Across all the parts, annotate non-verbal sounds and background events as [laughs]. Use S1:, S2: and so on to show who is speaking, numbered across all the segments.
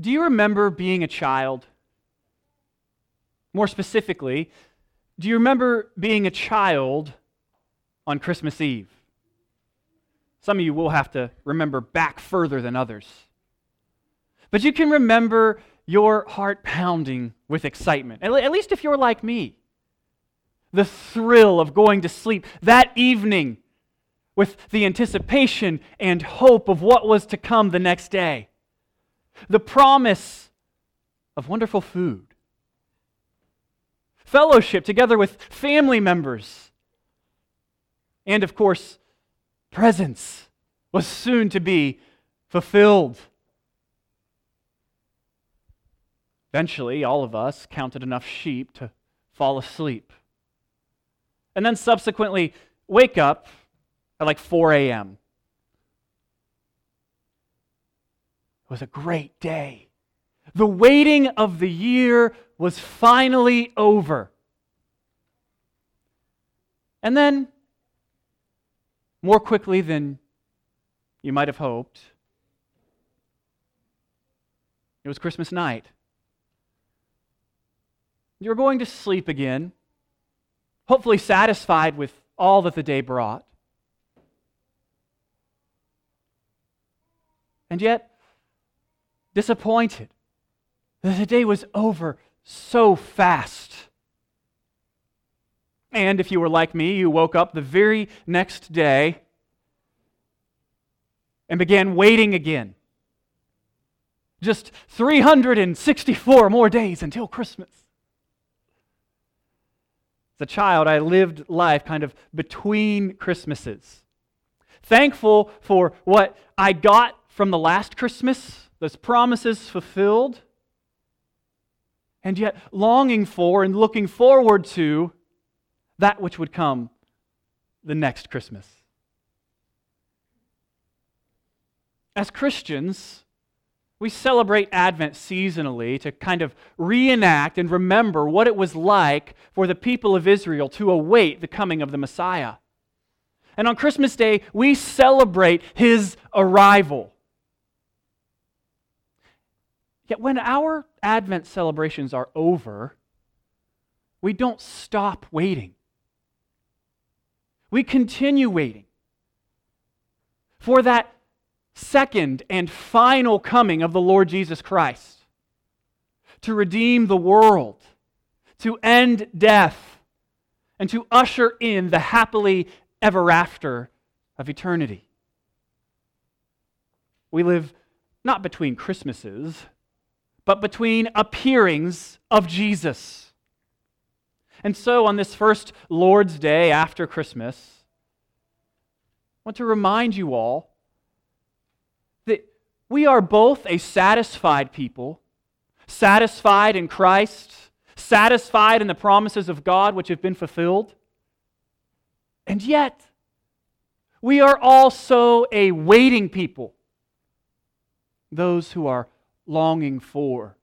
S1: do you remember being a child? More specifically, do you remember being a child on Christmas Eve? Some of you will have to remember back further than others. But you can remember your heart pounding with excitement, at least if you're like me. The thrill of going to sleep that evening with the anticipation and hope of what was to come the next day. The promise of wonderful food, fellowship together with family members, and of course, presents was soon to be fulfilled. Eventually, all of us counted enough sheep to fall asleep. And then subsequently wake up at like 4 a.m. was a great day. The waiting of the year was finally over. And then, more quickly than you might have hoped, it was Christmas night. You were going to sleep again, hopefully satisfied with all that the day brought. And yet, disappointed that the day was over so fast. And if you were like me, you woke up the very next day and began waiting again. Just 364 more days until Christmas. As a child, I lived life kind of between Christmases. Thankful for what I got from the last Christmas, those promises fulfilled, and yet longing for and looking forward to that which would come the next Christmas. As Christians, we celebrate Advent seasonally to kind of reenact and remember what it was like for the people of Israel to await the coming of the Messiah. And on Christmas Day, we celebrate his arrival. Yet when our Advent celebrations are over, we don't stop waiting. We continue waiting for that second and final coming of the Lord Jesus Christ to redeem the world, to end death, and to usher in the happily ever after of eternity. We live not between Christmases, but between appearings of Jesus. And so, on this first Lord's Day after Christmas, I want to remind you all that we are both a satisfied people, satisfied in Christ, satisfied in the promises of God which have been fulfilled. And yet, we are also a waiting people, those who are longing for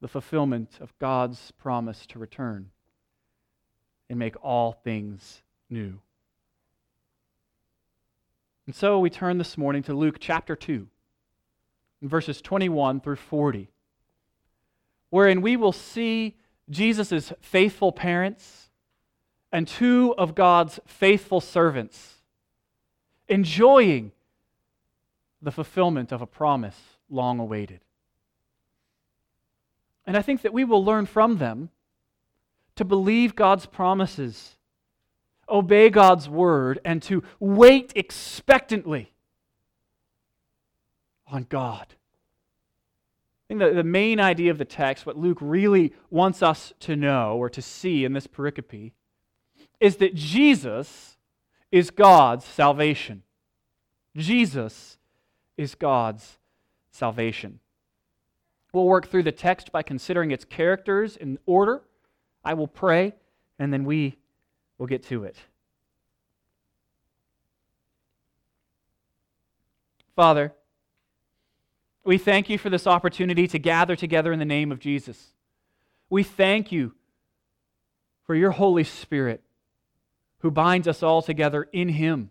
S1: the fulfillment of God's promise to return and make all things new. And so we turn this morning to Luke chapter 2, verses 21 through 40, wherein we will see Jesus' faithful parents and two of God's faithful servants enjoying the fulfillment of a promise long awaited. And I think that we will learn from them to believe God's promises obey God's word and to wait expectantly on God. I think the, the main idea of the text, what Luke really wants us to know or to see in this pericope, is that Jesus is God's salvation. Jesus is God's salvation. We'll work through the text by considering its characters in order. I will pray, and then we We'll get to it. Father, we thank you for this opportunity to gather together in the name of Jesus. We thank you for your Holy Spirit who binds us all together in Him.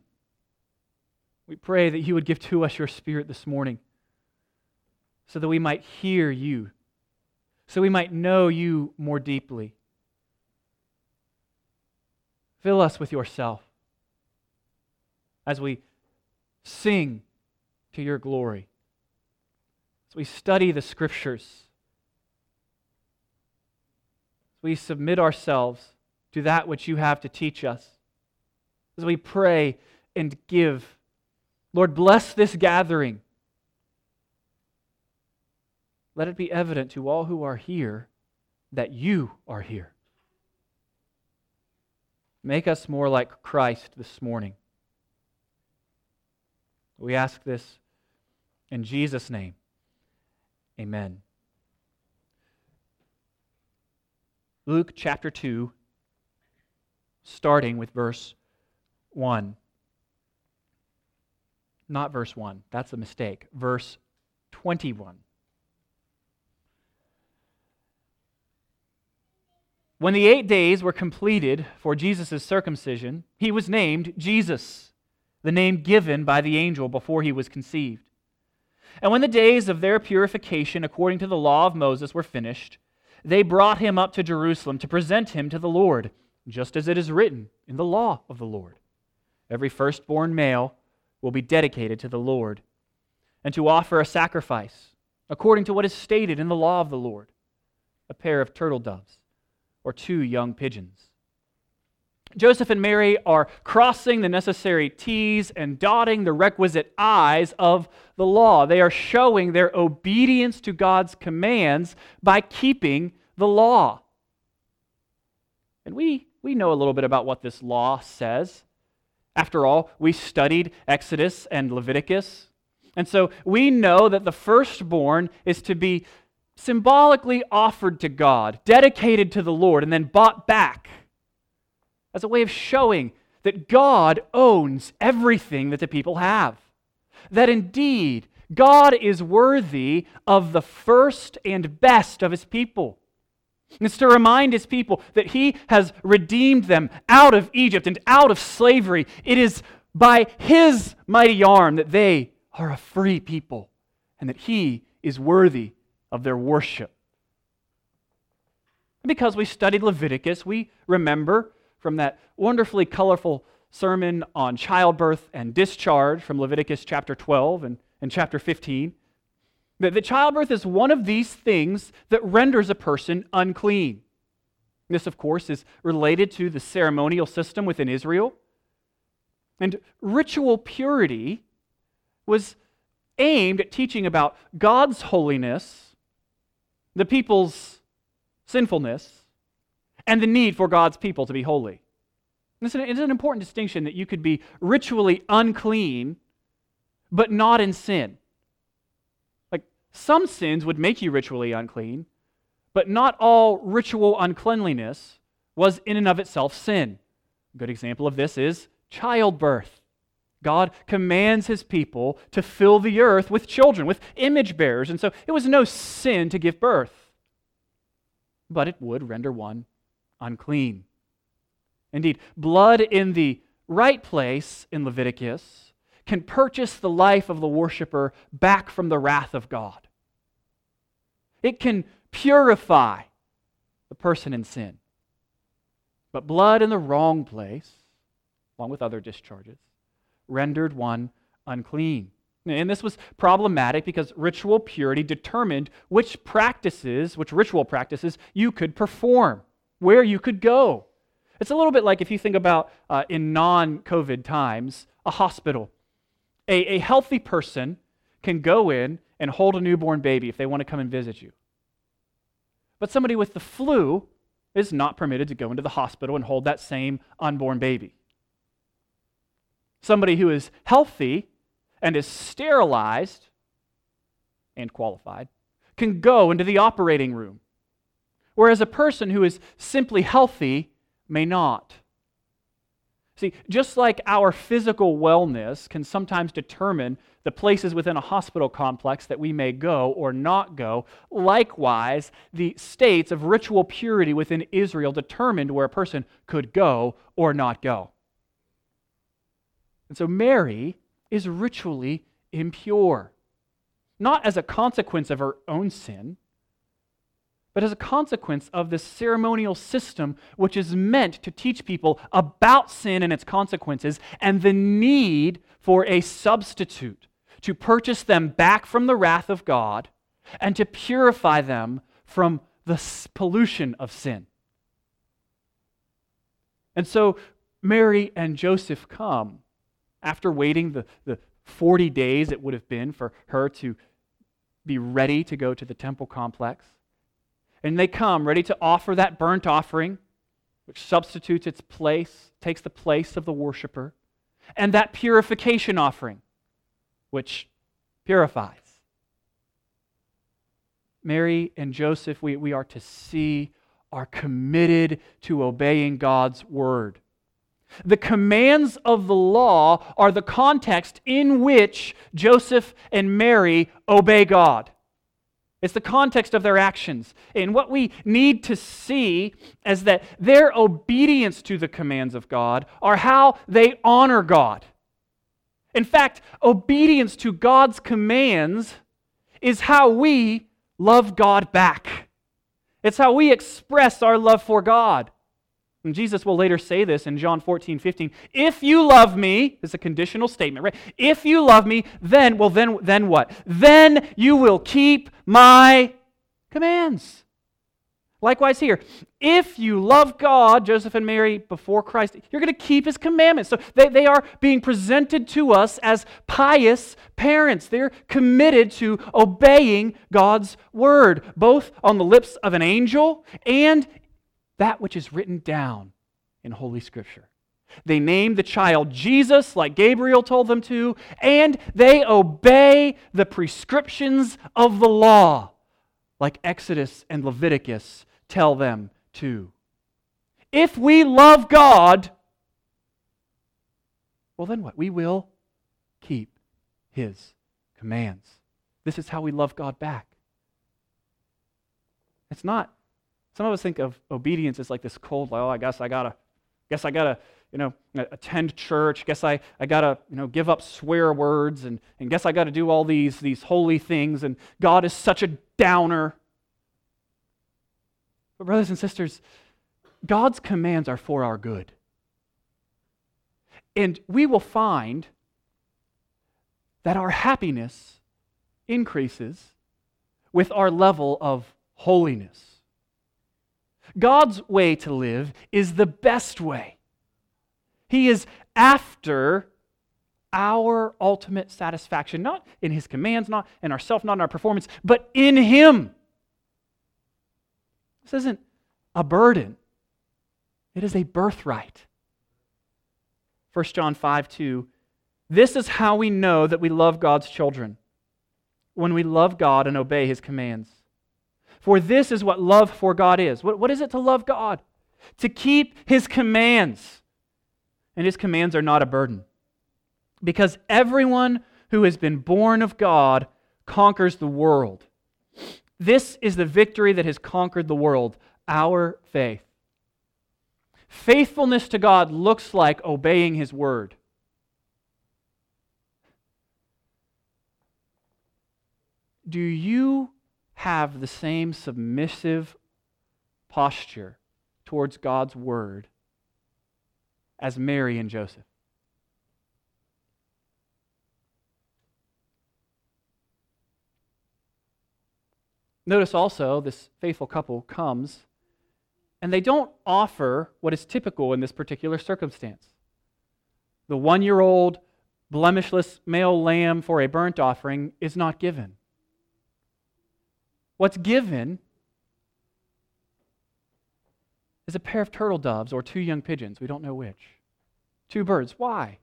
S1: We pray that you would give to us your Spirit this morning so that we might hear you, so we might know you more deeply. Fill us with yourself as we sing to your glory, as we study the scriptures, as we submit ourselves to that which you have to teach us, as we pray and give. Lord, bless this gathering. Let it be evident to all who are here that you are here. Make us more like Christ this morning. We ask this in Jesus' name. Amen. Luke chapter 2, starting with verse 1. Not verse 1, that's a mistake. Verse 21. When the eight days were completed for Jesus' circumcision, he was named Jesus, the name given by the angel before he was conceived. And when the days of their purification according to the law of Moses were finished, they brought him up to Jerusalem to present him to the Lord, just as it is written in the law of the Lord. Every firstborn male will be dedicated to the Lord, and to offer a sacrifice according to what is stated in the law of the Lord a pair of turtle doves or two young pigeons. Joseph and Mary are crossing the necessary T's and dotting the requisite I's of the law. They are showing their obedience to God's commands by keeping the law. And we, we know a little bit about what this law says. After all, we studied Exodus and Leviticus. And so we know that the firstborn is to be symbolically offered to God, dedicated to the Lord, and then bought back as a way of showing that God owns everything that the people have. That indeed, God is worthy of the first and best of his people. It's to remind his people that he has redeemed them out of Egypt and out of slavery. It is by his mighty arm that they are a free people and that he is worthy of their worship. Because we studied Leviticus, we remember from that wonderfully colorful sermon on childbirth and discharge from Leviticus chapter 12 and, and chapter 15 that, childbirth is one of these things that renders a person unclean. This, of course, is related to the ceremonial system within Israel. And ritual purity was aimed at teaching about God's holiness the people's sinfulness and the need for God's people to be holy. It's an, it's an important distinction that you could be ritually unclean, but not in sin. Some sins would make you ritually unclean, but not all ritual uncleanliness was in and of itself sin. A good example of this is childbirth. God commands his people to fill the earth with children, with image bearers. And so it was no sin to give birth, but it would render one unclean. Indeed, blood in the right place in Leviticus can purchase the life of the worshiper back from the wrath of God. It can purify the person in sin. But blood in the wrong place, along with other discharges, rendered one unclean. And this was problematic because ritual purity determined which practices, which ritual practices you could perform, where you could go. It's a little bit like if you think about uh, in non COVID times, a hospital. A, a healthy person can go in and hold a newborn baby if they want to come and visit you. But somebody with the flu is not permitted to go into the hospital and hold that same unborn baby. Somebody who is healthy and is sterilized and qualified can go into the operating room, whereas a person who is simply healthy may not. See, just like our physical wellness can sometimes determine the places within a hospital complex that we may go or not go, likewise, the states of ritual purity within Israel determined where a person could go or not go. And so Mary is ritually impure. not as a consequence of her own sin, but as a consequence of this ceremonial system, which is meant to teach people about sin and its consequences and the need for a substitute to purchase them back from the wrath of God and to purify them from the pollution of sin. And so Mary and Joseph come after waiting the, the 40 days it would have been for her to be ready to go to the temple complex. And they come ready to offer that burnt offering, which substitutes its place, takes the place of the worshiper, and that purification offering, which purifies. Mary and Joseph, we, we are to see, are committed to obeying God's word. The commands of the law are the context in which Joseph and Mary obey God. It's the context of their actions. And what we need to see is that their obedience to the commands of God are how they honor God. In fact, obedience to God's commands is how we love God back. It's how we express our love for God. And Jesus will later say this in John 14, 15. If you love me, is a conditional statement, right? If you love me, then, well, then, then what? Then you will keep my commands. Likewise, here, if you love God, Joseph and Mary, before Christ, you're going to keep his commandments. So they, they are being presented to us as pious parents. They're committed to obeying God's word, both on the lips of an angel and that which is written down in Holy Scripture. They name the child Jesus, like Gabriel told them to, and they obey the prescriptions of the law, like Exodus and Leviticus tell them to. If we love God, well, then what? We will keep His commands. This is how we love God back. It's not some of us think of obedience as like this cold, like, oh, I guess I gotta, guess I gotta, you know, attend church. Guess I, I gotta, you know, give up swear words, and, and guess I gotta do all these these holy things. And God is such a downer. But brothers and sisters, God's commands are for our good, and we will find that our happiness increases with our level of holiness. God's way to live is the best way. He is after our ultimate satisfaction, not in His commands, not in ourself, not in our performance, but in Him. This isn't a burden, it is a birthright. 1 John 5 2. This is how we know that we love God's children when we love God and obey His commands. For this is what love for God is. What, what is it to love God? To keep His commands. And His commands are not a burden. Because everyone who has been born of God conquers the world. This is the victory that has conquered the world our faith. Faithfulness to God looks like obeying His word. Do you have the same submissive posture towards God's word as Mary and Joseph. Notice also this faithful couple comes and they don't offer what is typical in this particular circumstance. The one year old blemishless male lamb for a burnt offering is not given. What's given is a pair of turtle doves or two young pigeons. We don't know which. Two birds. Why?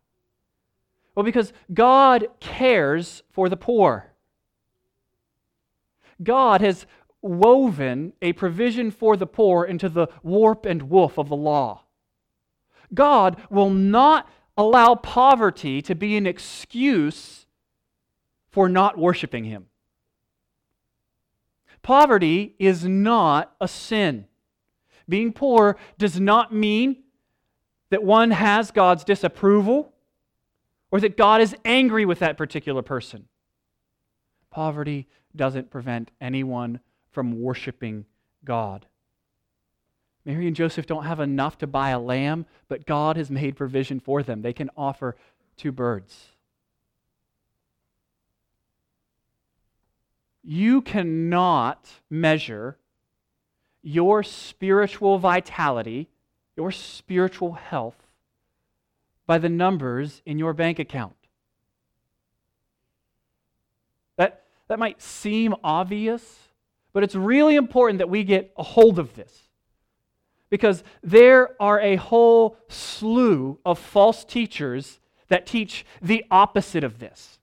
S1: Well, because God cares for the poor. God has woven a provision for the poor into the warp and woof of the law. God will not allow poverty to be an excuse for not worshiping Him. Poverty is not a sin. Being poor does not mean that one has God's disapproval or that God is angry with that particular person. poverty doesn't prevent anyone from worshiping God. Mary and Joseph don't have enough to buy a lamb, but God has made provision for them. They can offer two birds. You cannot measure your spiritual vitality, your spiritual health, by the numbers in your bank account. That, that might seem obvious, but it's really important that we get a hold of this because there are a whole slew of false teachers that teach the opposite of this.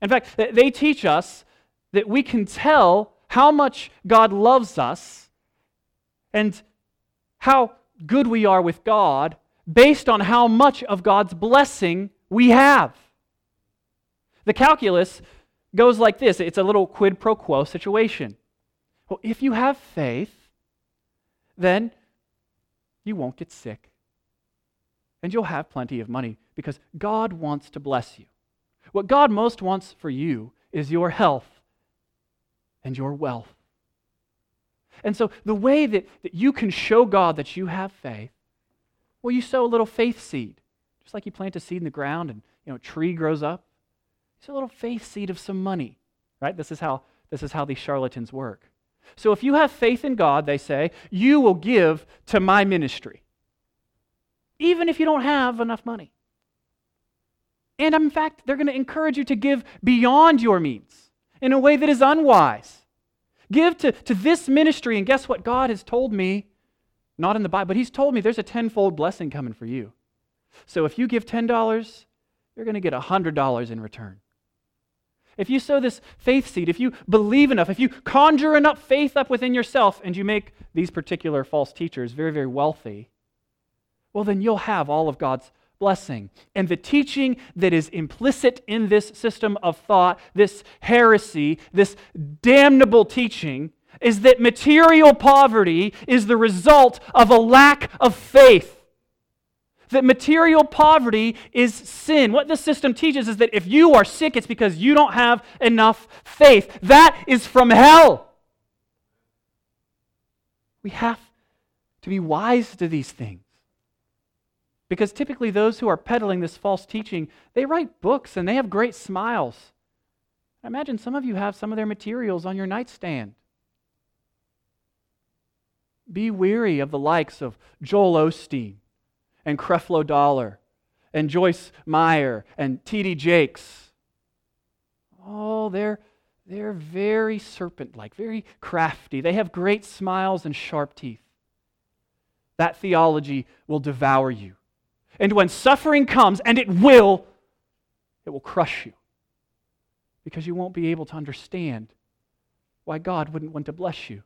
S1: In fact, they teach us that we can tell how much God loves us and how good we are with God based on how much of God's blessing we have. The calculus goes like this it's a little quid pro quo situation. Well, if you have faith, then you won't get sick. And you'll have plenty of money because God wants to bless you. What God most wants for you is your health and your wealth. And so, the way that, that you can show God that you have faith, well, you sow a little faith seed. Just like you plant a seed in the ground and you know, a tree grows up. It's a little faith seed of some money, right? This is how, this is how these charlatans work. So if you have faith in God, they say, you will give to my ministry, even if you don't have enough money. And in fact, they're going to encourage you to give beyond your means in a way that is unwise. Give to, to this ministry, and guess what? God has told me, not in the Bible, but He's told me there's a tenfold blessing coming for you. So if you give $10, you're going to get $100 in return if you sow this faith seed, if you believe enough, if you conjure enough faith up within yourself and you make these particular false teachers very, very wealthy, well, then you'll have all of God's blessing. And the teaching that is implicit in this system of thought, this heresy, this damnable teaching, is that material poverty is the result of a lack of faith that material poverty is sin. What this system teaches is that if you are sick, it's because you don't have enough faith. That is from hell. We have to be wise to these things. Because typically, those who are peddling this false teaching, they write books and they have great smiles. I imagine some of you have some of their materials on your nightstand. Be weary of the likes of Joel Osteen and Creflo Dollar and Joyce Meyer and T.D. Jakes. Oh, they're, they're very serpent like, very crafty. They have great smiles and sharp teeth. That theology will devour you. And when suffering comes, and it will, it will crush you because you won't be able to understand why God wouldn't want to bless you.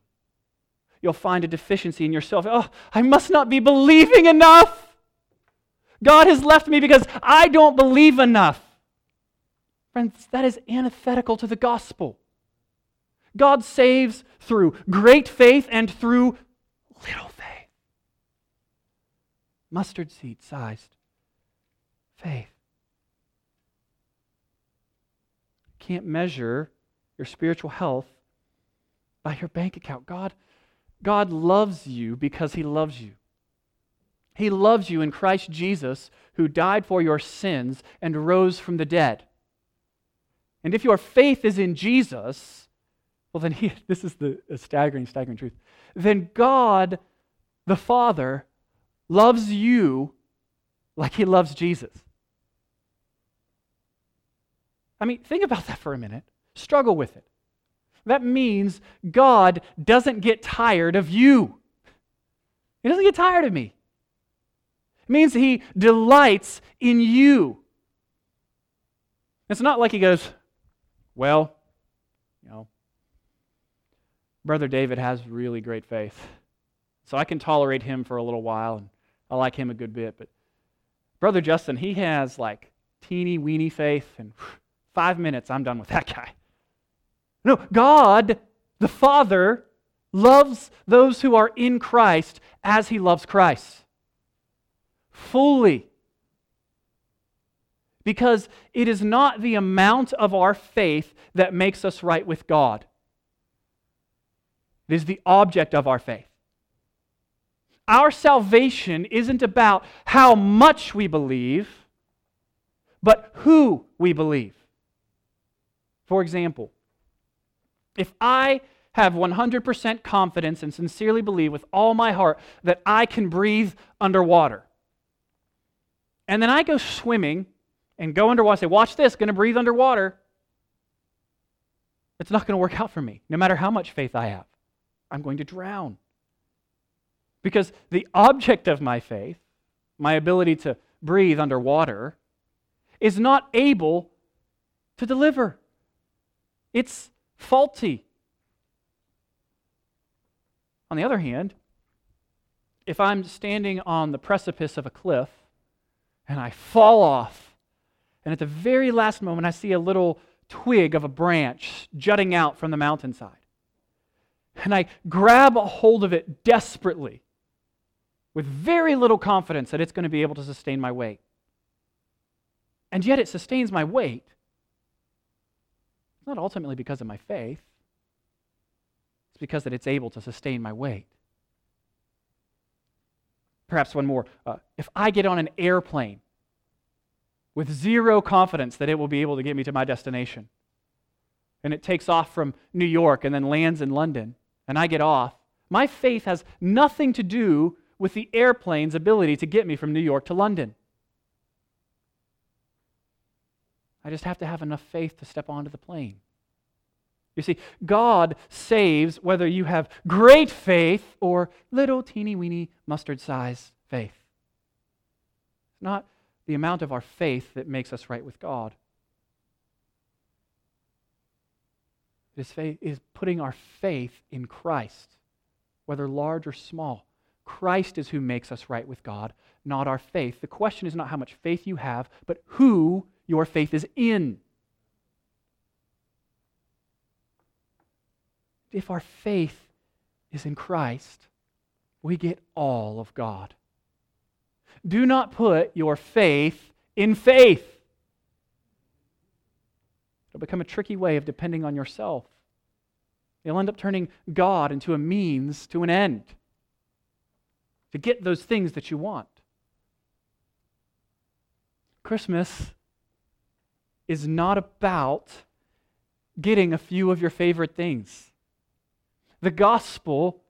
S1: You'll find a deficiency in yourself. Oh, I must not be believing enough. God has left me because I don't believe enough. Friends, that is antithetical to the gospel. God saves through great faith and through little. Mustard seed sized faith. You Can't measure your spiritual health by your bank account. God, God loves you because He loves you. He loves you in Christ Jesus, who died for your sins and rose from the dead. And if your faith is in Jesus, well, then he, [laughs] this is the staggering, staggering truth. Then God, the Father, loves you like he loves Jesus. I mean, think about that for a minute. Struggle with it. That means God doesn't get tired of you. He doesn't get tired of me. It means he delights in you. It's not like he goes, Well, you know, Brother David has really great faith. So I can tolerate him for a little while, and I like him a good bit. But Brother Justin, he has like teeny weeny faith, and five minutes, I'm done with that guy. No, God, the Father, loves those who are in Christ as he loves Christ fully. because it is not the amount of our faith that makes us right with God. It is the object of our faith. Our salvation isn't about how much we believe, but who we believe. For example, if I have 100% confidence and sincerely believe with all my heart that I can breathe underwater, and then I go swimming and go underwater, say, Watch this, going to breathe underwater, it's not going to work out for me, no matter how much faith I have. I'm going to drown. Because the object of my faith, my ability to breathe underwater, is not able to deliver. It's faulty. On the other hand, if I'm standing on the precipice of a cliff and I fall off, and at the very last moment I see a little twig of a branch jutting out from the mountainside, and I grab a hold of it desperately with very little confidence that it's going to be able to sustain my weight. And yet it sustains my weight. It's not ultimately because of my faith, it's because that it's able to sustain my weight. Perhaps one more. Uh, if I get on an airplane with zero confidence that it will be able to get me to my destination, and it takes off from New York and then lands in London, and I get off, my faith has nothing to do with the airplane's ability to get me from New York to London. I just have to have enough faith to step onto the plane. You see, God saves whether you have great faith or little teeny weeny mustard size faith. It's not the amount of our faith that makes us right with God. It is, faith, is putting our faith in Christ, whether large or small. Christ is who makes us right with God, not our faith. The question is not how much faith you have, but who your faith is in. if our faith is in Christ, we get all of God. Do not put your faith in faith. It'll become a tricky way of depending on yourself. You'll end up turning God into a means to an end to get those things that you want. Christmas is not about getting a few of your favorite things. The gospel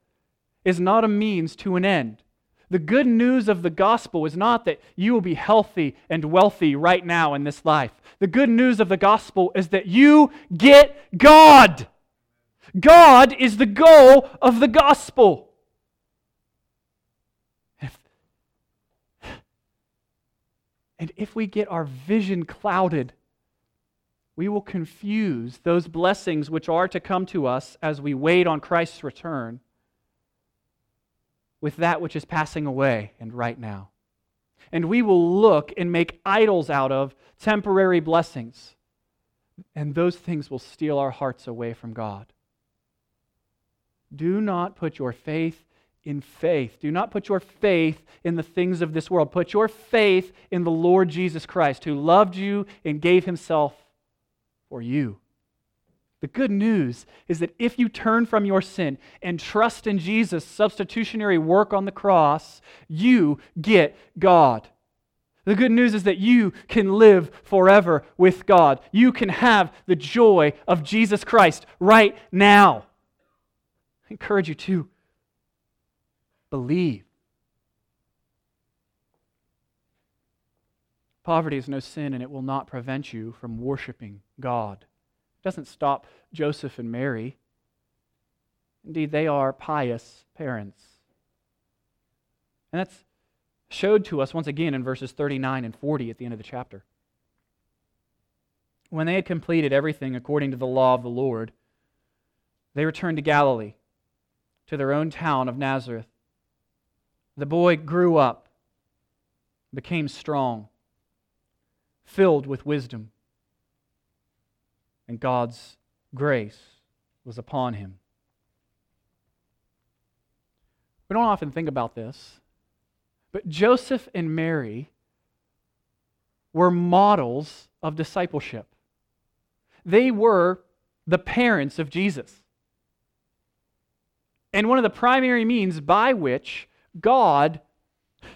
S1: is not a means to an end. The good news of the gospel is not that you will be healthy and wealthy right now in this life. The good news of the gospel is that you get God. God is the goal of the gospel. If, and if we get our vision clouded we will confuse those blessings which are to come to us as we wait on Christ's return with that which is passing away and right now. And we will look and make idols out of temporary blessings. And those things will steal our hearts away from God. Do not put your faith in faith. Do not put your faith in the things of this world. Put your faith in the Lord Jesus Christ, who loved you and gave himself for you. The good news is that if you turn from your sin and trust in Jesus' substitutionary work on the cross, you get God. The good news is that you can live forever with God. You can have the joy of Jesus Christ right now. I encourage you to believe. Poverty is no sin, and it will not prevent you from worshiping God. It doesn't stop Joseph and Mary. Indeed, they are pious parents. And that's showed to us once again in verses 39 and 40 at the end of the chapter. When they had completed everything according to the law of the Lord, they returned to Galilee, to their own town of Nazareth. The boy grew up, became strong filled with wisdom. And God's grace was upon him. We don't often think about this, but Joseph and Mary were models of discipleship. They were the parents of Jesus. And one of the primary means by which God, I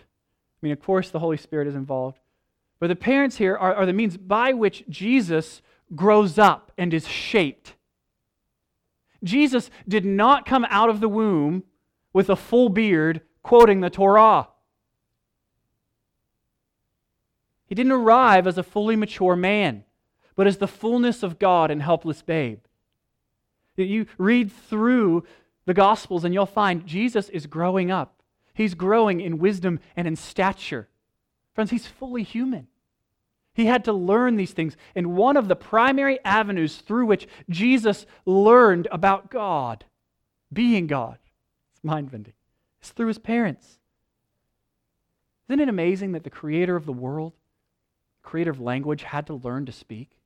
S1: mean, of course, the Holy Spirit is involved, but the parents here are, are the means by which Jesus grows up and is shaped. Jesus did not come out of the womb with a full beard quoting the Torah. He didn't arrive as a fully mature man, but as the fullness of God and helpless babe. You read through the Gospels and you'll find Jesus is growing up. He's growing in wisdom and in stature. Friends, he's fully human. He had to learn these things. And one of the primary avenues through which Jesus learned about God, being God, it's mind bending, is through his parents. Isn't it amazing that the creator of the world, creator of language, had to learn to speak?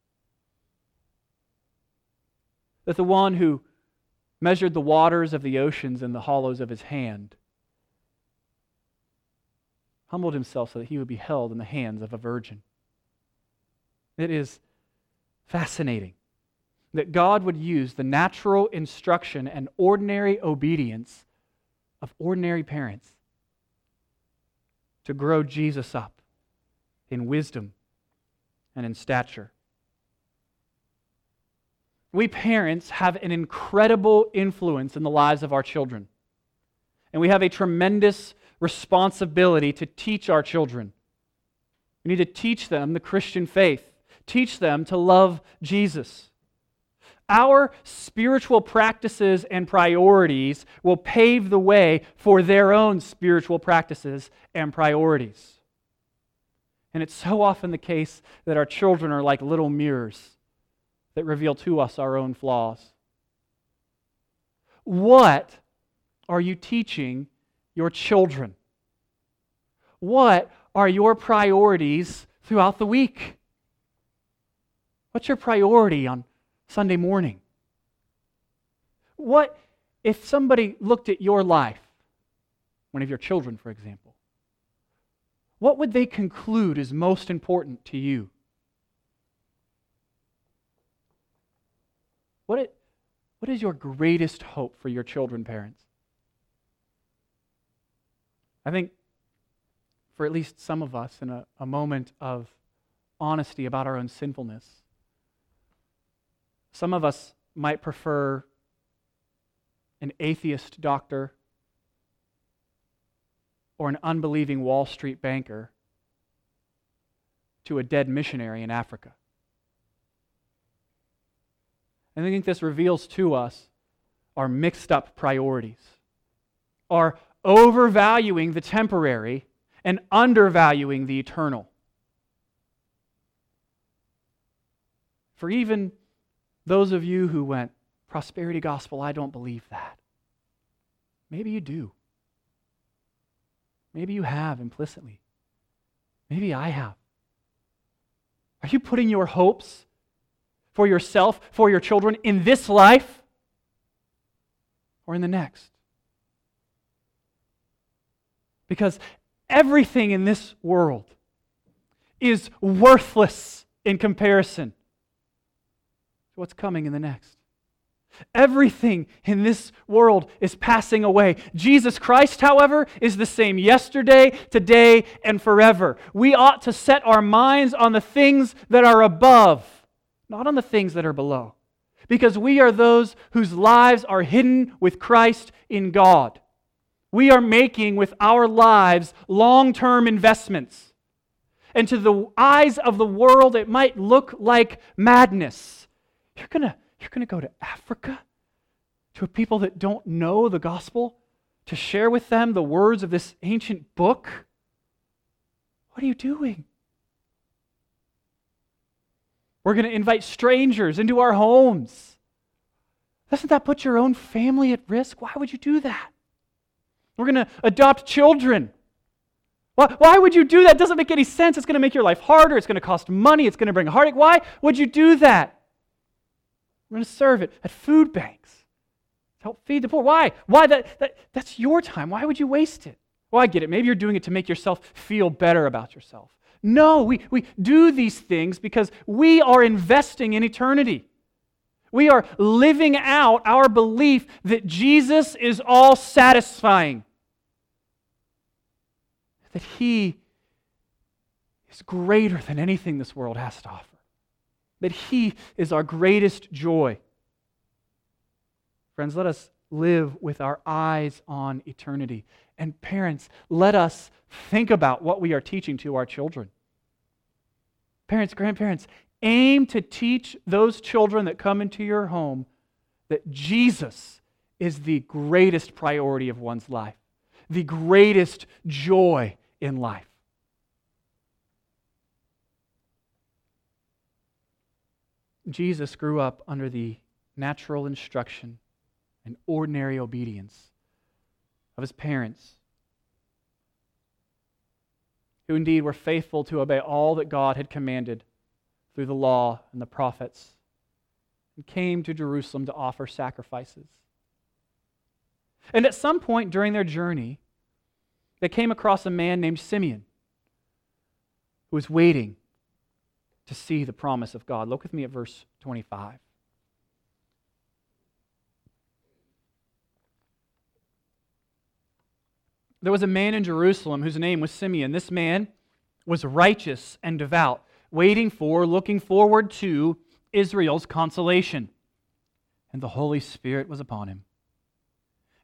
S1: That the one who measured the waters of the oceans in the hollows of his hand humbled himself so that he would be held in the hands of a virgin. It is fascinating that God would use the natural instruction and ordinary obedience of ordinary parents to grow Jesus up in wisdom and in stature. We parents have an incredible influence in the lives of our children. And we have a tremendous responsibility to teach our children. We need to teach them the Christian faith teach them to love Jesus. Our spiritual practices and priorities will pave the way for their own spiritual practices and priorities. And it's so often the case that our children are like little mirrors that reveal to us our own flaws. What are you teaching your children? What are your priorities throughout the week? What's your priority on Sunday morning? What if somebody looked at your life, one of your children, for example? What would they conclude is most important to you? What, it, what is your greatest hope for your children, parents? I think for at least some of us, in a, a moment of honesty about our own sinfulness, some of us might prefer an atheist doctor or an unbelieving Wall Street banker to a dead missionary in Africa. And I think this reveals to us our mixed up priorities, our overvaluing the temporary and undervaluing the eternal. For even those of you who went, prosperity gospel, I don't believe that. Maybe you do. Maybe you have implicitly. Maybe I have. Are you putting your hopes for yourself, for your children in this life or in the next? Because everything in this world is worthless in comparison to what's coming in the next. Everything in this world is passing away. Jesus Christ, however, is the same yesterday, today, and forever. We ought to set our minds on the things that are above, not on the things that are below, because we are those whose lives are hidden with Christ in God. We are making with our lives long term investments. And to the eyes of the world, it might look like madness. You're going you're going to go to Africa to a people that don't know the gospel to share with them the words of this ancient book? What are you doing? We're going to invite strangers into our homes. Doesn't that put your own family at risk? Why would you do that? We're going to adopt children. Why, why would you do that? It doesn't make any sense. It's going to make your life harder. It's going to cost money. It's going to bring heartache. Why would you do that? We're going to serve it at food banks. Help feed the poor. Why? Why? That, that, that's your time. Why would you waste it? Well, I get it. Maybe you're doing it to make yourself feel better about yourself. No, we, we do these things because we are investing in eternity. We are living out our belief that Jesus is all satisfying, that He is greater than anything this world has to offer, that He is our greatest joy. Friends, let us live with our eyes on eternity. And parents, let us think about what we are teaching to our children. Parents, grandparents, aim to teach those children that come into your home that Jesus is the greatest priority of one's life, the greatest joy in life. Jesus grew up under the natural instruction and ordinary obedience of his parents, who indeed were faithful to obey all that God had commanded through the law and the prophets, and came to Jerusalem to offer sacrifices. And at some point during their journey, they came across a man named Simeon who was waiting to see the promise of God. Look with me at verse 25. There was a man in Jerusalem whose name was Simeon. This man was righteous and devout, waiting for, looking forward to Israel's consolation. And the Holy Spirit was upon him.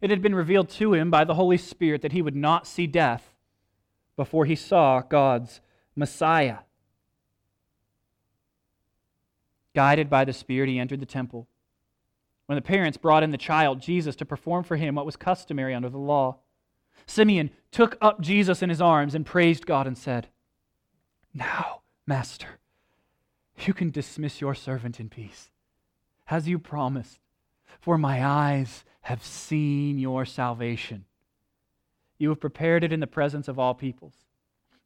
S1: It had been revealed to him by the Holy Spirit that he would not see death before he saw God's Messiah. Guided by the Spirit, he entered the temple. When the parents brought in the child, Jesus, to perform for him what was customary under the law, Simeon took up Jesus in his arms and praised God and said, Now, Master, you can dismiss your servant in peace, as you promised, for my eyes have seen your salvation. You have prepared it in the presence of all peoples,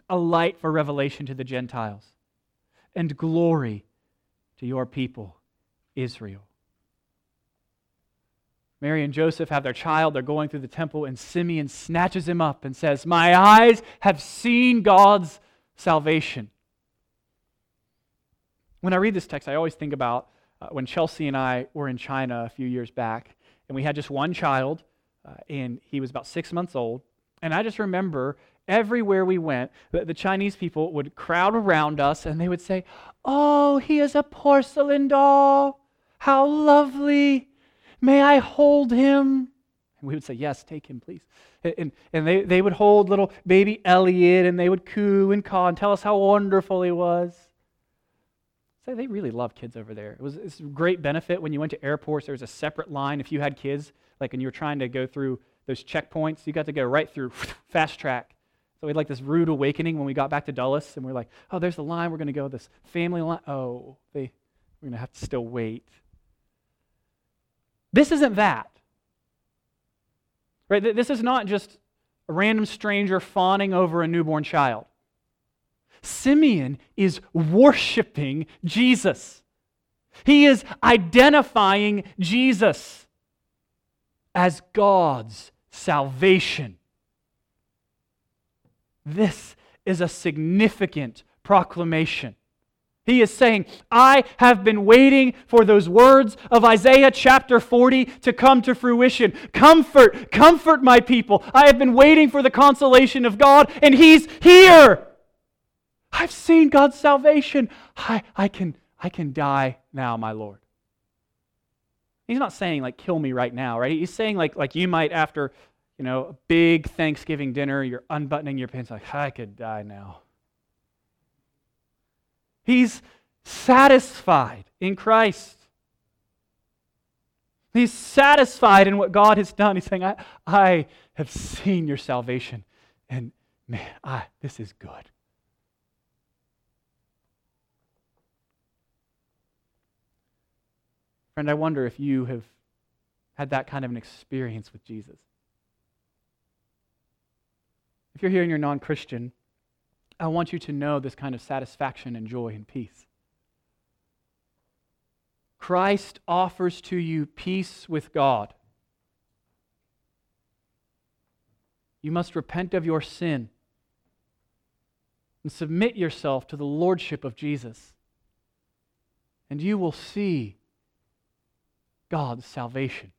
S1: a light for revelation to the Gentiles, and glory to your people, Israel. Mary and Joseph have their child. They're going through the temple, and Simeon snatches him up and says, My eyes have seen God's salvation. When I read this text, I always think about uh, when Chelsea and I were in China a few years back, and we had just one child, uh, and he was about six months old. And I just remember everywhere we went, the, the, Chinese people would crowd around us and they would say, Oh, he is a porcelain doll. How lovely. May I hold him? And we would say, Yes, take him, please. And, and they, they would hold little baby Elliot and they would coo and caw and tell us how wonderful he was. So they really love kids over there. It was it's a great benefit when you went to airports. There was a separate line if you had kids, like when you were trying to go through those checkpoints. You got to go right through [laughs] fast track. So we had like this rude awakening when we got back to Dulles, and we are like, oh, there's the line. We're going to go this family line. Oh, they, we're going to have to still wait. This isn't that. Right? This is not just a random stranger fawning over a newborn child. Simeon is worshiping Jesus. He is identifying Jesus as God's salvation. This is a significant proclamation. He is saying, I have been waiting for those words of Isaiah chapter 40 to come to fruition. Comfort, comfort my people. I have been waiting for the consolation of God, and He's here. I've seen God's salvation. I, I, can, I can die now, my Lord. He's not saying, like, kill me right now, right? He's saying, like, like you might after you know, a big Thanksgiving dinner, you're unbuttoning your pants, like, I could die now. He's satisfied in Christ. He's satisfied in what God has done. He's saying, I, I have seen your salvation, and man, I, this is good. Friend, I wonder if you have had that kind of an experience with Jesus. If you're here and you're non Christian, I want you to know this kind of satisfaction and joy and peace. Christ offers to you peace with God. You must repent of your sin. and submit yourself to the lordship of Jesus. And you will see God's salvation.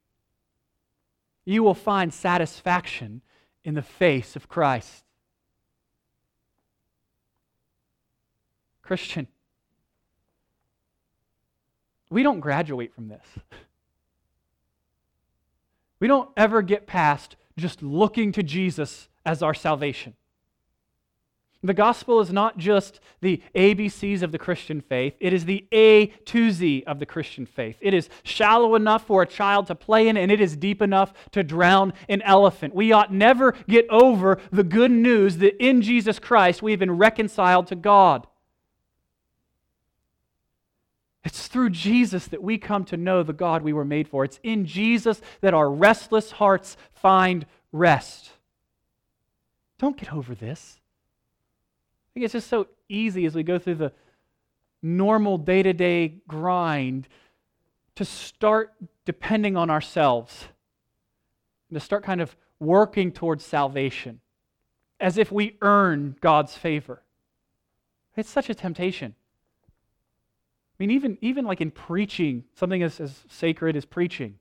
S1: You will find satisfaction in the face of Christ. Christian, we don't graduate from this. We don't ever get past just looking to Jesus as our salvation. The gospel is not just the ABCs of the Christian faith, it is the A to Z of the Christian faith. It is shallow enough for a child to play in, and it is deep enough to drown an elephant. We ought never get over the good news that in Jesus Christ we have been reconciled to God. It's through Jesus that we come to know the God we were made for. It's in Jesus that our restless hearts find rest. Don't get over this. I think it's just so easy as we go through the normal day to day grind to start depending on ourselves, and to start kind of working towards salvation as if we earn God's favor. It's such a temptation. I mean, even, even like in preaching, something as, as sacred as preaching,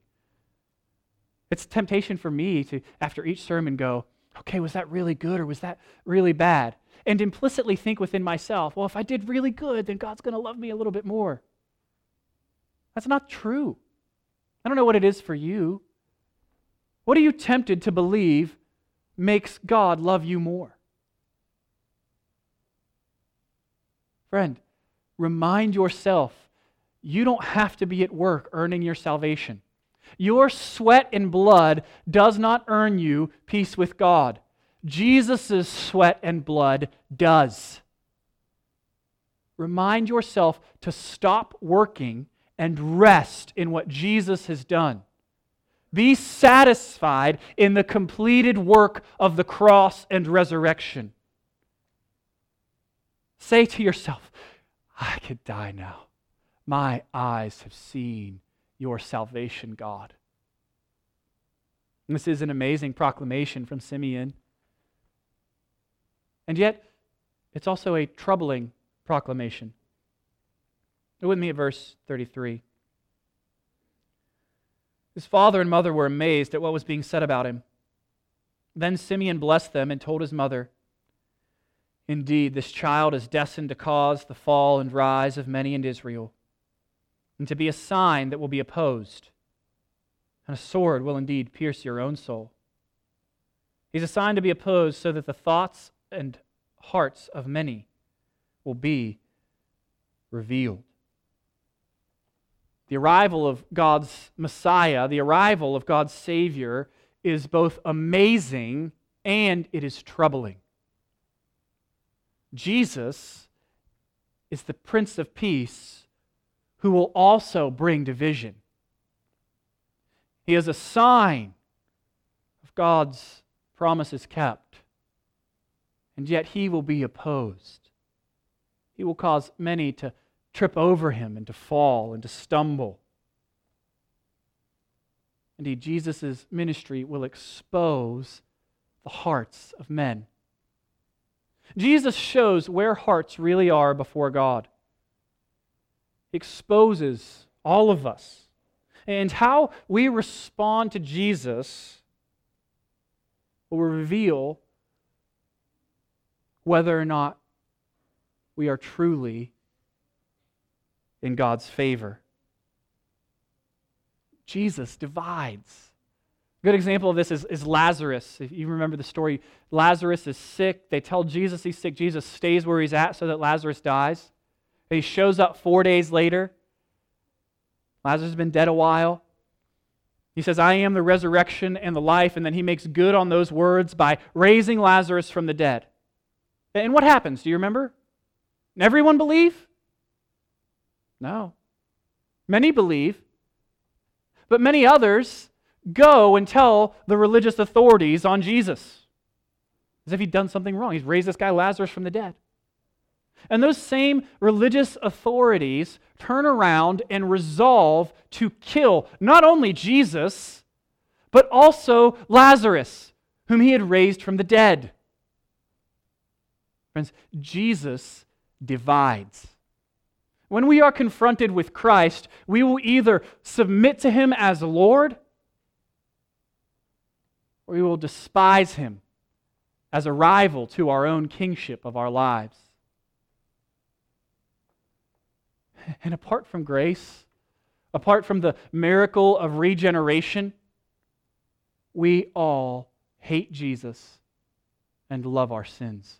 S1: it's temptation for me to, after each sermon, go, okay, was that really good or was that really bad? And implicitly think within myself, well, if I did really good, then God's going to love me a little bit more. That's not true. I don't know what it is for you. What are you tempted to believe makes God love you more? Friend, remind yourself you don't have to be at work earning your salvation. Your sweat and blood does not earn you peace with God. Jesus' sweat and blood does. Remind yourself to stop working and rest in what Jesus has done. Be satisfied in the completed work of the cross and resurrection. Say to yourself, I could die now. My eyes have seen your salvation, God. This is an amazing proclamation from Simeon. And yet, it's also a troubling proclamation. Look with me at verse 33. His father and mother were amazed at what was being said about him. Then Simeon blessed them and told his mother, Indeed, this child is destined to cause the fall and rise of many in Israel, and to be a sign that will be opposed. And a sword will indeed pierce your own soul. He's a sign to be opposed so that the thoughts and hearts of many will be revealed. The arrival of God's Messiah, the arrival of God's Savior, is both amazing and it is troubling. Jesus is the Prince of Peace who will also bring division. He is a sign of God's promises kept, and yet he will be opposed. He will cause many to trip over him and to fall and to stumble. Indeed, Jesus' ministry will expose the hearts of men. Jesus shows where hearts really are before God. He exposes all of us. And how we respond to Jesus will reveal whether or not we are truly in God's favor. Jesus divides. A good example of this is, is Lazarus. If you remember the story, Lazarus is sick. They tell Jesus he's sick. Jesus stays where he's at so that Lazarus dies. He shows up four days later. Lazarus has been dead a while. He says, I am the resurrection and the life, and then he makes good on those words by raising Lazarus from the dead. And what happens? Do you remember? Everyone believe? No. Many believe, but many others go and tell the religious authorities on Jesus as if he'd done something wrong. He's raised this guy Lazarus from the dead. And those same religious authorities turn around and resolve to kill not only Jesus, but also Lazarus, whom he had raised from the dead. Friends, Jesus divides. When we are confronted with Christ, we will either submit to him as Lord or we will despise him as a rival to our own kingship of our lives. And apart from grace, apart from the miracle of regeneration, we all hate Jesus and love our sins.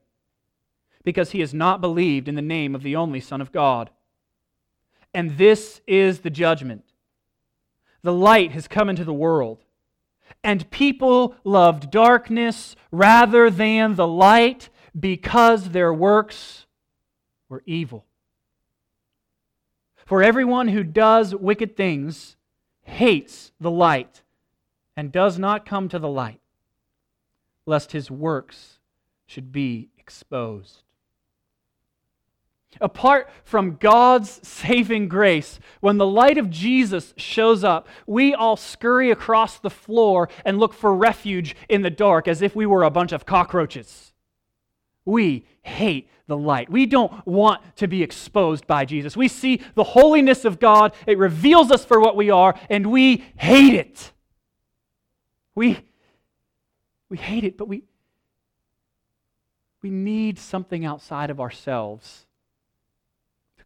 S1: because he has not believed in the name of the only Son of God. And this is the judgment. The light has come into the world, and people loved darkness rather than the light because their works were evil. For everyone who does wicked things hates the light and does not come to the light, lest his works should be exposed. Apart from God's saving grace, when the light of Jesus shows up, we all scurry across the floor and look for refuge in the dark as if we were a bunch of cockroaches. We hate the light. We don't want to be exposed by Jesus. We see the holiness of God, it reveals us for what we are, and we hate it. We, we hate it, but we, we need something outside of ourselves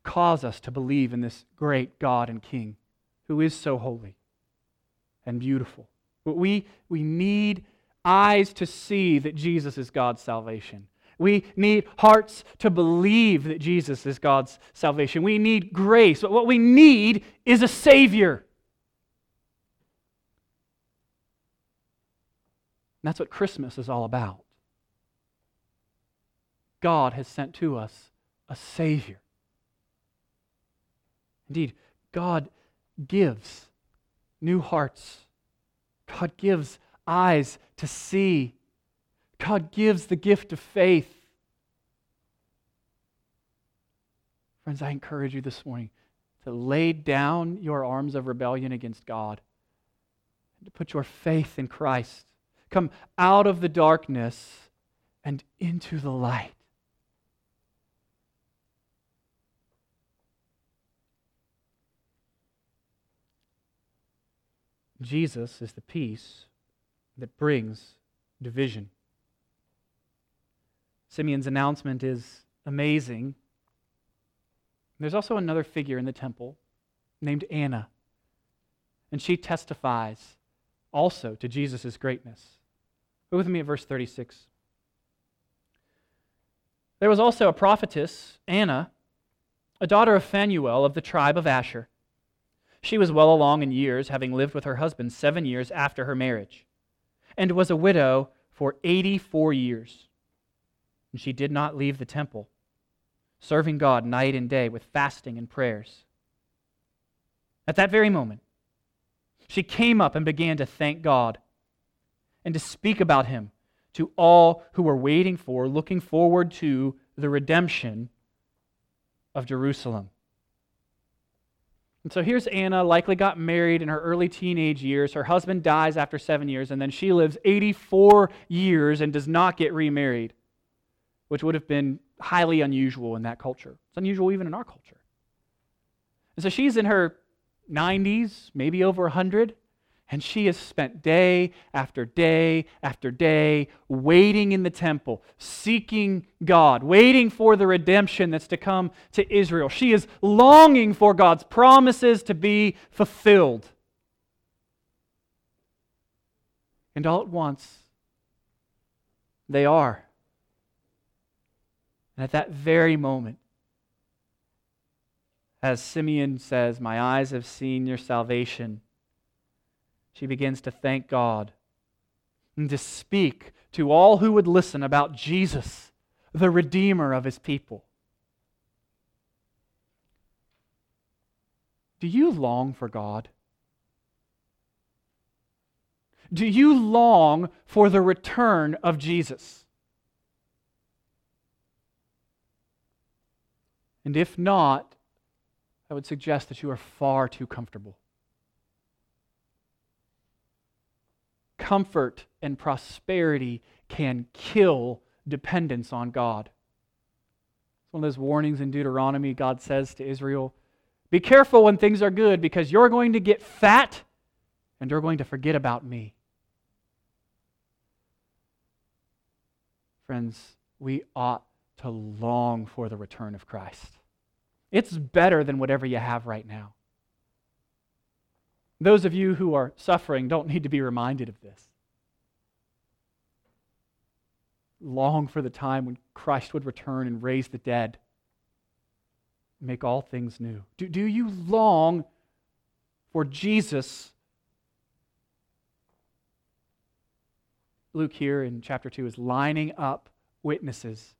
S1: cause us to believe in this great God and King who is so holy and beautiful. We, we need eyes to see that Jesus is God's salvation. We need hearts to believe that Jesus is God's salvation. We need grace. But what we need is a Savior. And that's what Christmas is all about. God has sent to us a Savior. Indeed, God gives new hearts, God gives eyes to see God gives the gift of faith. Friends, I encourage you this morning to lay down your arms of rebellion against God and to put your faith in Christ. Come out of the darkness and into the light. Jesus is the peace that brings division. Simeon's announcement is amazing. There's also another figure in the temple named Anna, and she testifies also to Jesus' greatness. Go with me at verse 36. There was also a prophetess, Anna, a daughter of Phanuel of the tribe of Asher. She was well along in years, having lived with her husband seven years after her marriage, and was a widow for 84 years and she did not leave the temple, serving God night and day with fasting and prayers. At that very moment, she came up and began to thank God and to speak about him to all who were waiting for, looking forward to the redemption of Jerusalem. And so here's Anna, likely got married in her early teenage years. Her husband dies after seven years, and then she lives 84 years and does not get remarried which would have been highly unusual in that culture. It's unusual even in our culture. And so she's in her 90s, maybe over 100, and she has spent day after day after day waiting in the temple, seeking God, waiting for the redemption that's to come to Israel. She is longing for God's promises to be fulfilled. And all at once, they are. And at that very moment, as Simeon says, My eyes have seen your salvation, she begins to thank God and to speak to all who would listen about Jesus, the Redeemer of his people. Do you long for God? Do you long for the return of Jesus? And if not, I would suggest that you are far too comfortable. Comfort and prosperity can kill dependence on God. It's one of those warnings in Deuteronomy God says to Israel Be careful when things are good because you're going to get fat and you're going to forget about me. Friends, we ought to long for the return of Christ. It's better than whatever you have right now. Those of you who are suffering don't need to be reminded of this. Long for the time when Christ would return and raise the dead, make all things new. Do, do you long for Jesus? Luke here in chapter 2 is lining up witnesses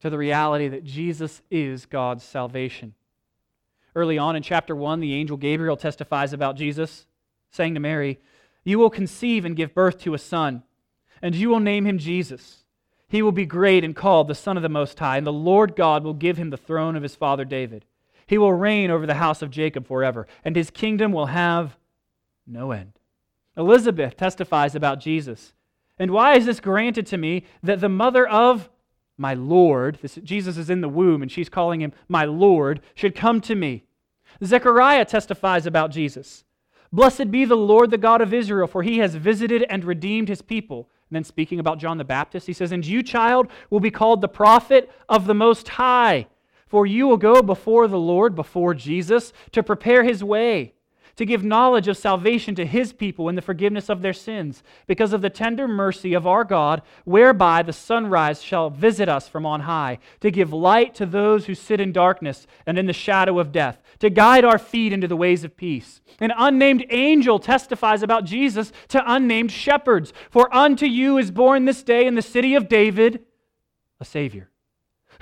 S1: to the reality that Jesus is God's salvation. Early on in chapter 1, the angel Gabriel testifies about Jesus, saying to Mary, You will conceive and give birth to a son, and you will name him Jesus. He will be great and called the Son of the Most High, and the Lord God will give him the throne of his father David. He will reign over the house of Jacob forever, and his kingdom will have no end. Elizabeth testifies about Jesus. And why is this granted to me that the mother of my Lord, this, Jesus is in the womb and she's calling him my Lord, should come to me. Zechariah testifies about Jesus. Blessed be the Lord, the God of Israel, for he has visited and redeemed his people. And then speaking about John the Baptist, he says, And you, child, will be called the prophet of the Most High, for you will go before the Lord, before Jesus, to prepare his way to give knowledge of salvation to his people and the forgiveness of their sins, because of the tender mercy of our God, whereby the sunrise shall visit us from on high, to give light to those who sit in darkness and in the shadow of death, to guide our feet into the ways of peace. An unnamed angel testifies about Jesus to unnamed shepherds, for unto you is born this day in the city of David a Savior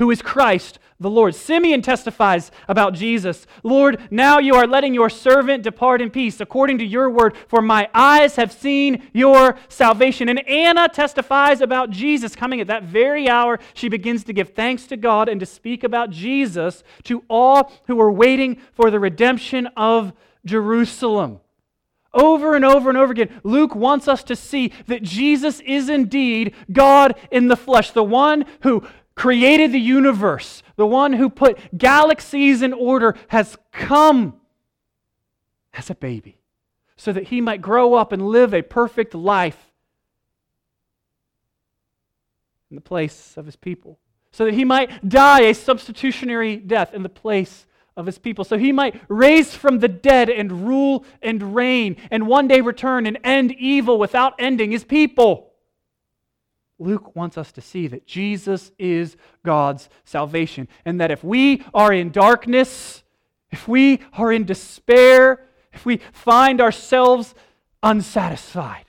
S1: who is Christ the Lord. Simeon testifies about Jesus Lord, now you are letting your servant depart in peace according to your word, for my eyes have seen your salvation. And Anna testifies about Jesus coming at that very hour. She begins to give thanks to God and to speak about Jesus to all who are waiting for the redemption of Jerusalem. Over and over and over again, Luke wants us to see that Jesus is indeed God in the flesh, the one who created the universe, the one who put galaxies in order, has come as a baby so that he might grow up and live a perfect life in the place of his people, so that he might die a substitutionary death in the place of his people, so he might raise from the dead and rule and reign, and one day return and end evil without ending his people. Luke wants us to see that Jesus is God's salvation, and that if we are in darkness, if we are in despair, if we find ourselves unsatisfied,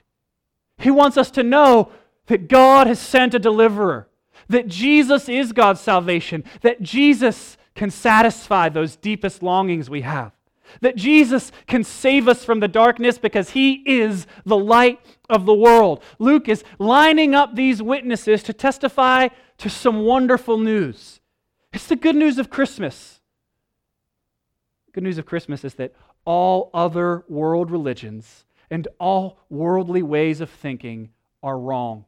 S1: He wants us to know that God has sent a deliverer, that Jesus is God's salvation, that Jesus can satisfy those deepest longings we have that Jesus can save us from the darkness because he is the light of the world. Luke is lining up these witnesses to testify to some wonderful news. It's the good news of Christmas. good news of Christmas is that all other world religions and all worldly ways of thinking are wrong.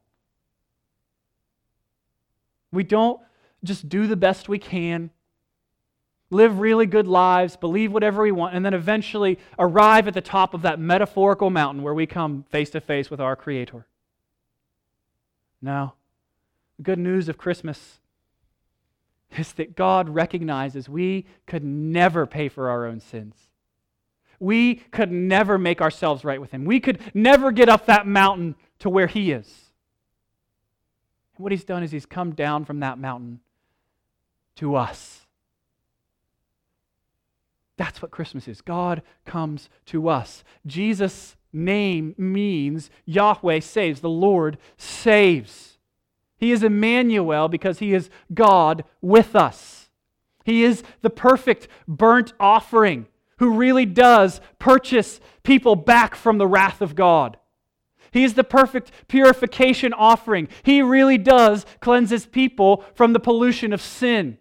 S1: We don't just do the best we can live really good lives, believe whatever we want, and then eventually arrive at the top of that metaphorical mountain where we come face to face with our Creator. Now, The good news of Christmas is that God recognizes we could never pay for our own sins. We could never make ourselves right with Him. We could never get up that mountain to where He is. And what He's done is He's come down from that mountain to us that's what Christmas is. God comes to us. Jesus' name means Yahweh saves, the Lord saves. He is Emmanuel because he is God with us. He is the perfect burnt offering who really does purchase people back from the wrath of God. He is the perfect purification offering. He really does cleanse his people from the pollution of sin.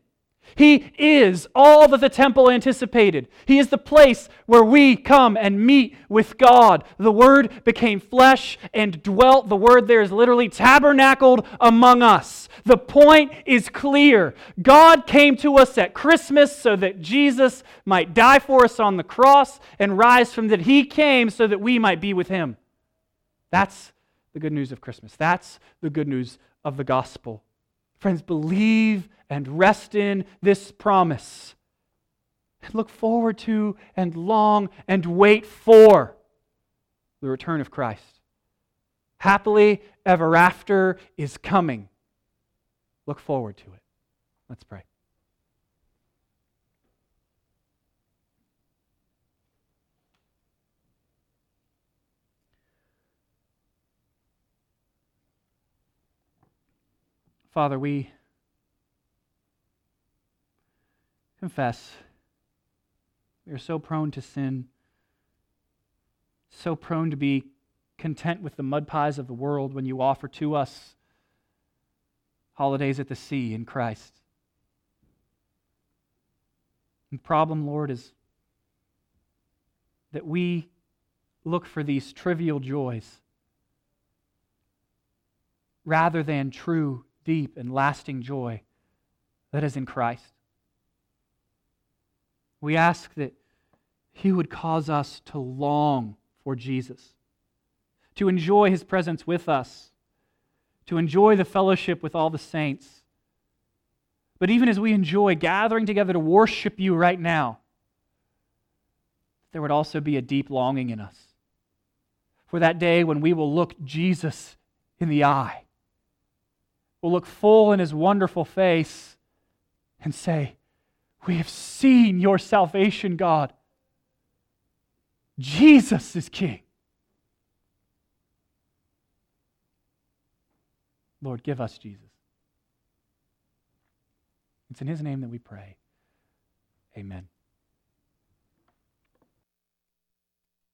S1: He is all that the temple anticipated. He is the place where we come and meet with God. The Word became flesh and dwelt. The word there is literally tabernacled among us. The point is clear. God came to us at Christmas so that Jesus might die for us on the cross and rise from that. He came so that we might be with Him. That's the good news of Christmas. That's the good news of the gospel. Friends, believe and rest in this promise. And look forward to and long and wait for the return of Christ. Happily ever after is coming. Look forward to it. Let's pray. Father, we confess we are so prone to sin, so prone to be content with the mud pies of the world when you offer to us holidays at the sea in Christ. the problem, Lord, is that we look for these trivial joys rather than true deep and lasting joy that is in Christ. We ask that He would cause us to long for Jesus, to enjoy His presence with us, to enjoy the fellowship with all the saints. But even as we enjoy gathering together to worship you right now, there would also be a deep longing in us for that day when we will look Jesus in the eye will look full in his wonderful face and say, We have seen your salvation, God. Jesus is King. Lord, give us Jesus. It's in his name that we pray. Amen.